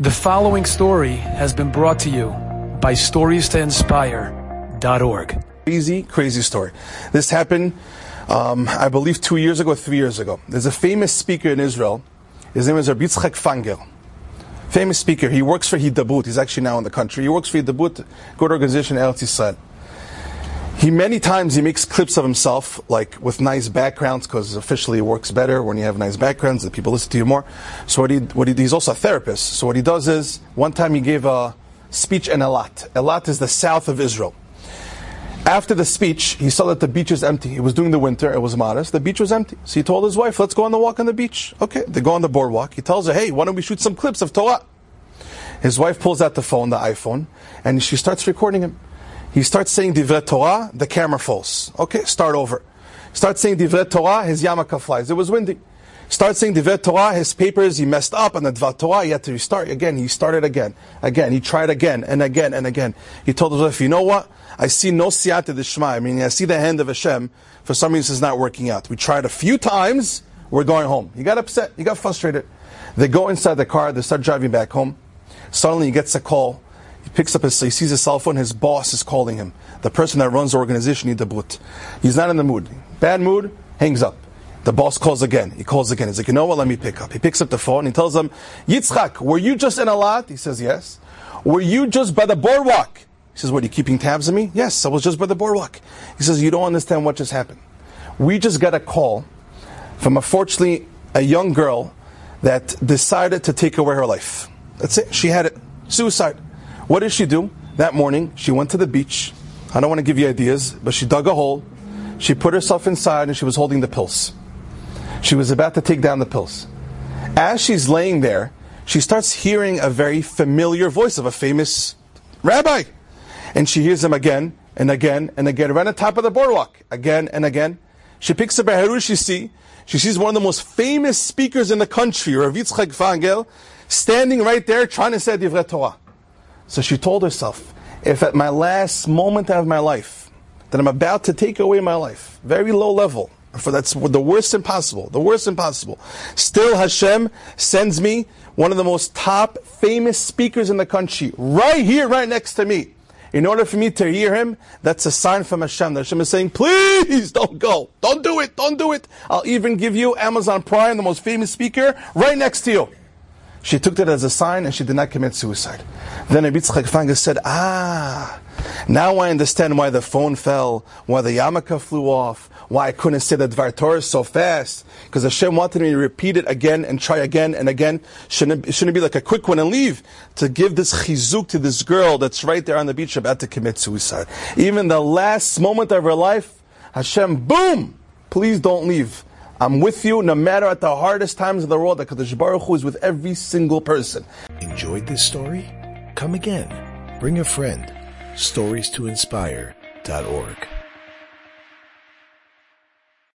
The following story has been brought to you by StoriesToInspire.org. Crazy, crazy story. This happened, um, I believe, two years ago, three years ago. There's a famous speaker in Israel. His name is Rabbi Yitzchak Fanger. Famous speaker. He works for Hidabroot. He's actually now in the country. He works for Hidabroot, good organization, Eretz Yisrael. He many times he makes clips of himself, like with nice backgrounds, because officially it works better when you have nice backgrounds. That people listen to you more. So what he, what he, he's also a therapist. So what he does is, one time he gave a speech in Eilat. Eilat is the south of Israel. After the speech, he saw that the beach is empty. It was during the winter. It was modest. The beach was empty. So he told his wife, "Let's go on the walk on the beach." Okay, they go on the boardwalk. He tells her, "Hey, why don't we shoot some clips of Torah?" His wife pulls out the phone, the iPhone, and she starts recording him. He starts saying Divrei Torah, the camera falls. Okay, start over. Start saying Divrei Torah, his yarmulke flies. It was windy. Start saying Divrei Torah, his papers, he messed up, and the Dvar Torah, he had to restart again. He started again. Again, he tried again, and again, and again. He told wife, you know what? I see no siyata d'shma. I mean, I see the hand of Hashem. For some reason, it's not working out. We tried a few times, we're going home. He got upset, he got frustrated. They go inside the car, they start driving back home. Suddenly, he gets a call picks up his, he sees his cell phone, his boss is calling him. The person that runs the organization, Hidabroot. He's not in the mood. Bad mood, hangs up. The boss calls again. He calls again. He's like, you know what, let me pick up. He picks up the phone, he tells him, Yitzchak, were you just in Eilat? He says, yes. Were you just by the boardwalk? He says, what, are you keeping tabs on me? Yes, I was just by the boardwalk. He says, you don't understand what just happened. We just got a call from, unfortunately, a young girl that decided to take away her life. That's it. She had it. Suicide. What did she do? That morning, she went to the beach. I don't want to give you ideas, but she dug a hole. She put herself inside and she was holding the pills. She was about to take down the pills. As she's laying there, she starts hearing a very familiar voice of a famous rabbi. And she hears him again and again and again, right on top of the boardwalk, again and again. She picks up a Harush see. She sees one of the most famous speakers in the country, Rav Yitzchak standing right there trying to say Divrei Torah. So she told herself, if at my last moment of my life, that I'm about to take away my life, very low level, for that's the worst impossible, the worst impossible. Still Hashem sends me one of the most top famous speakers in the country, right here, right next to me. In order for me to hear him, that's a sign from Hashem. That Hashem is saying, please don't go. Don't do it. Don't do it. I'll even give you Amazon Prime, the most famous speaker, right next to you. She took that as a sign and she did not commit suicide. Then Rabbi Yitzchak Fanger said, ah, now I understand why the phone fell, why the yarmulke flew off, why I couldn't say the Dvar Torah so fast. Because Hashem wanted me to repeat it again and try again and again. Shouldn't it, shouldn't it be like a quick one and leave? To give this chizuk to this girl that's right there on the beach about to commit suicide. Even the last moment of her life, Hashem, boom! Please don't leave. I'm with you no matter at the hardest times of the world. Kadosh Baruch Hu is with every single person. Enjoyed this story? Come again. Bring a friend. Stories to inspire.org.